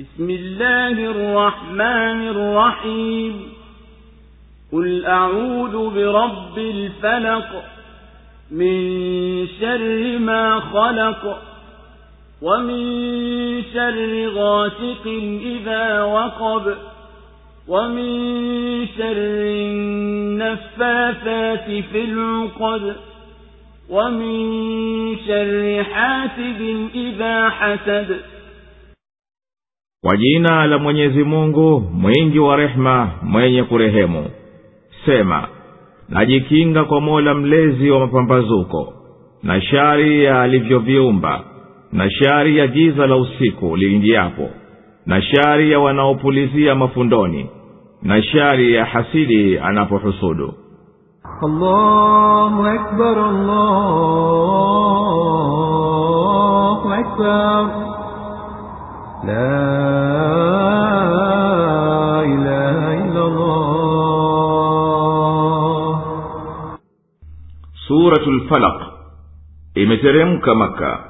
بسم الله الرحمن الرحيم. قل أعوذ برب الفلق من شر ما خلق ومن شر غاسق إذا وقب ومن شر النفاثات في العقد ومن شر حاسد إذا حسد kwa jina la mwenyezi mungu mwingi wa rehema mwenye kurehemu sema najikinga kwa mola mlezi wa mapambazuko na shari ya alivyoviumba na shari ya giza la usiku liingiapo na shari ya wanaopulizia mafundoni na shari ya hasidi anapohusudu. La suratu lfalaq imeteremka maka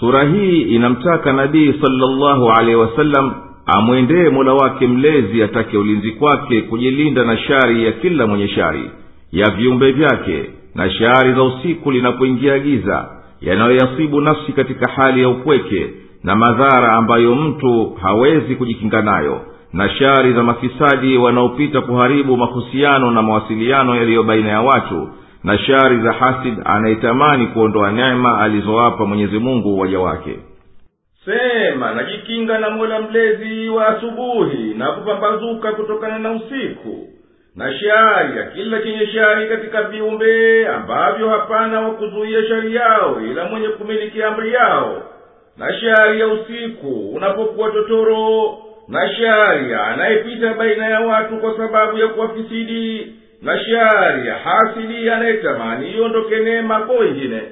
sura hii inamtaka nabii salllahu alehi wasallam amwendee mola wake mlezi atake ulinzi kwake kujilinda na shari ya kila mwenye shari ya viumbe vyake na shari za usiku linapoingia giza yanayoyasibu nafsi katika hali ya upweke na madhara ambayo mtu hawezi kujikinga nayo na shari za mafisadi wanaopita kuharibu mahusiano na mawasiliano yaliyo baina ya watu na shari za hasid anayetamani kuondoa neema alizowapa mwenyezi mungu waja wake. Sema najikinga na mola mlezi wa asubuhi na kupambazuka kutokana na usiku. Na shari ya kila chenye shari katika viumbe ambavyo hapana wa kuzuia shari yao ila mwenye kumiliki amri yao. Na shari ya usiku unapokuwa totoro. Na shari anayepita baina ya watu kwa sababu ya kuwafisidi na shari ya hasidi anayetamani iondoke neema kwa wengine